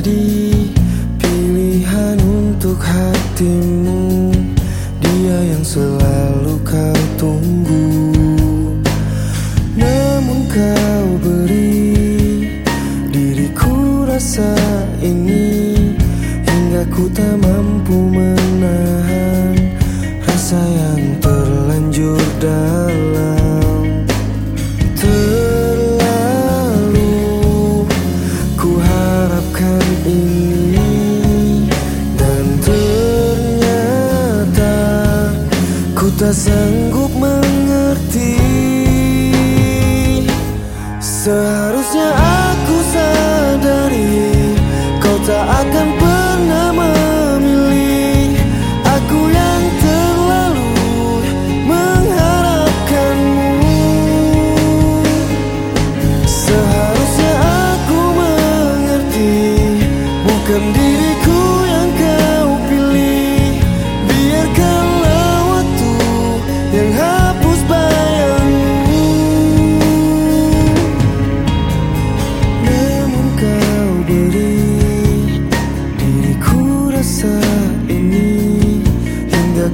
jadi pilihan untuk hatimu Dia yang selalu kau tunggu. Namun kau beri diriku rasa ini Hingga ku tak mampu menahan rasa yang terlanjur dalam. Ku tak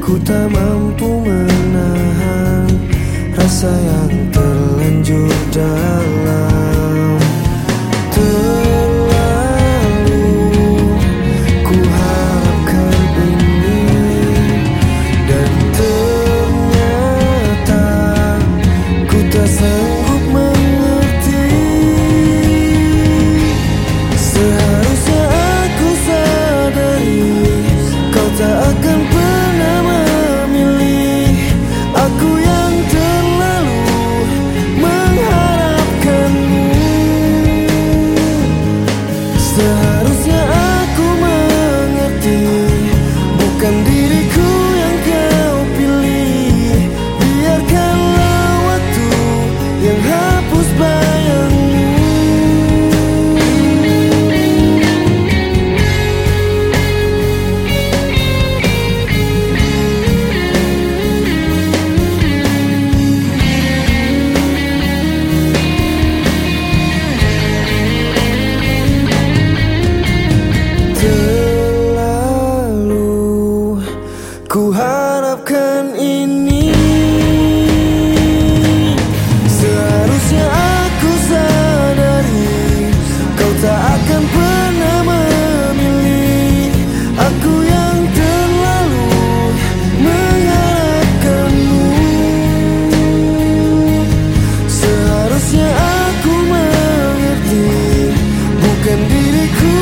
ku tak mampu menahan Rasa yang terlanjur dalam Bukan diriku yang kau pilih. Biarkanlah waktu yang hapus Ku harapkan ini. Seharusnya aku sadari Kau tak akan pernah memilih Aku yang terlalu mengharapkanmu. Seharusnya aku mengerti Bukan diriku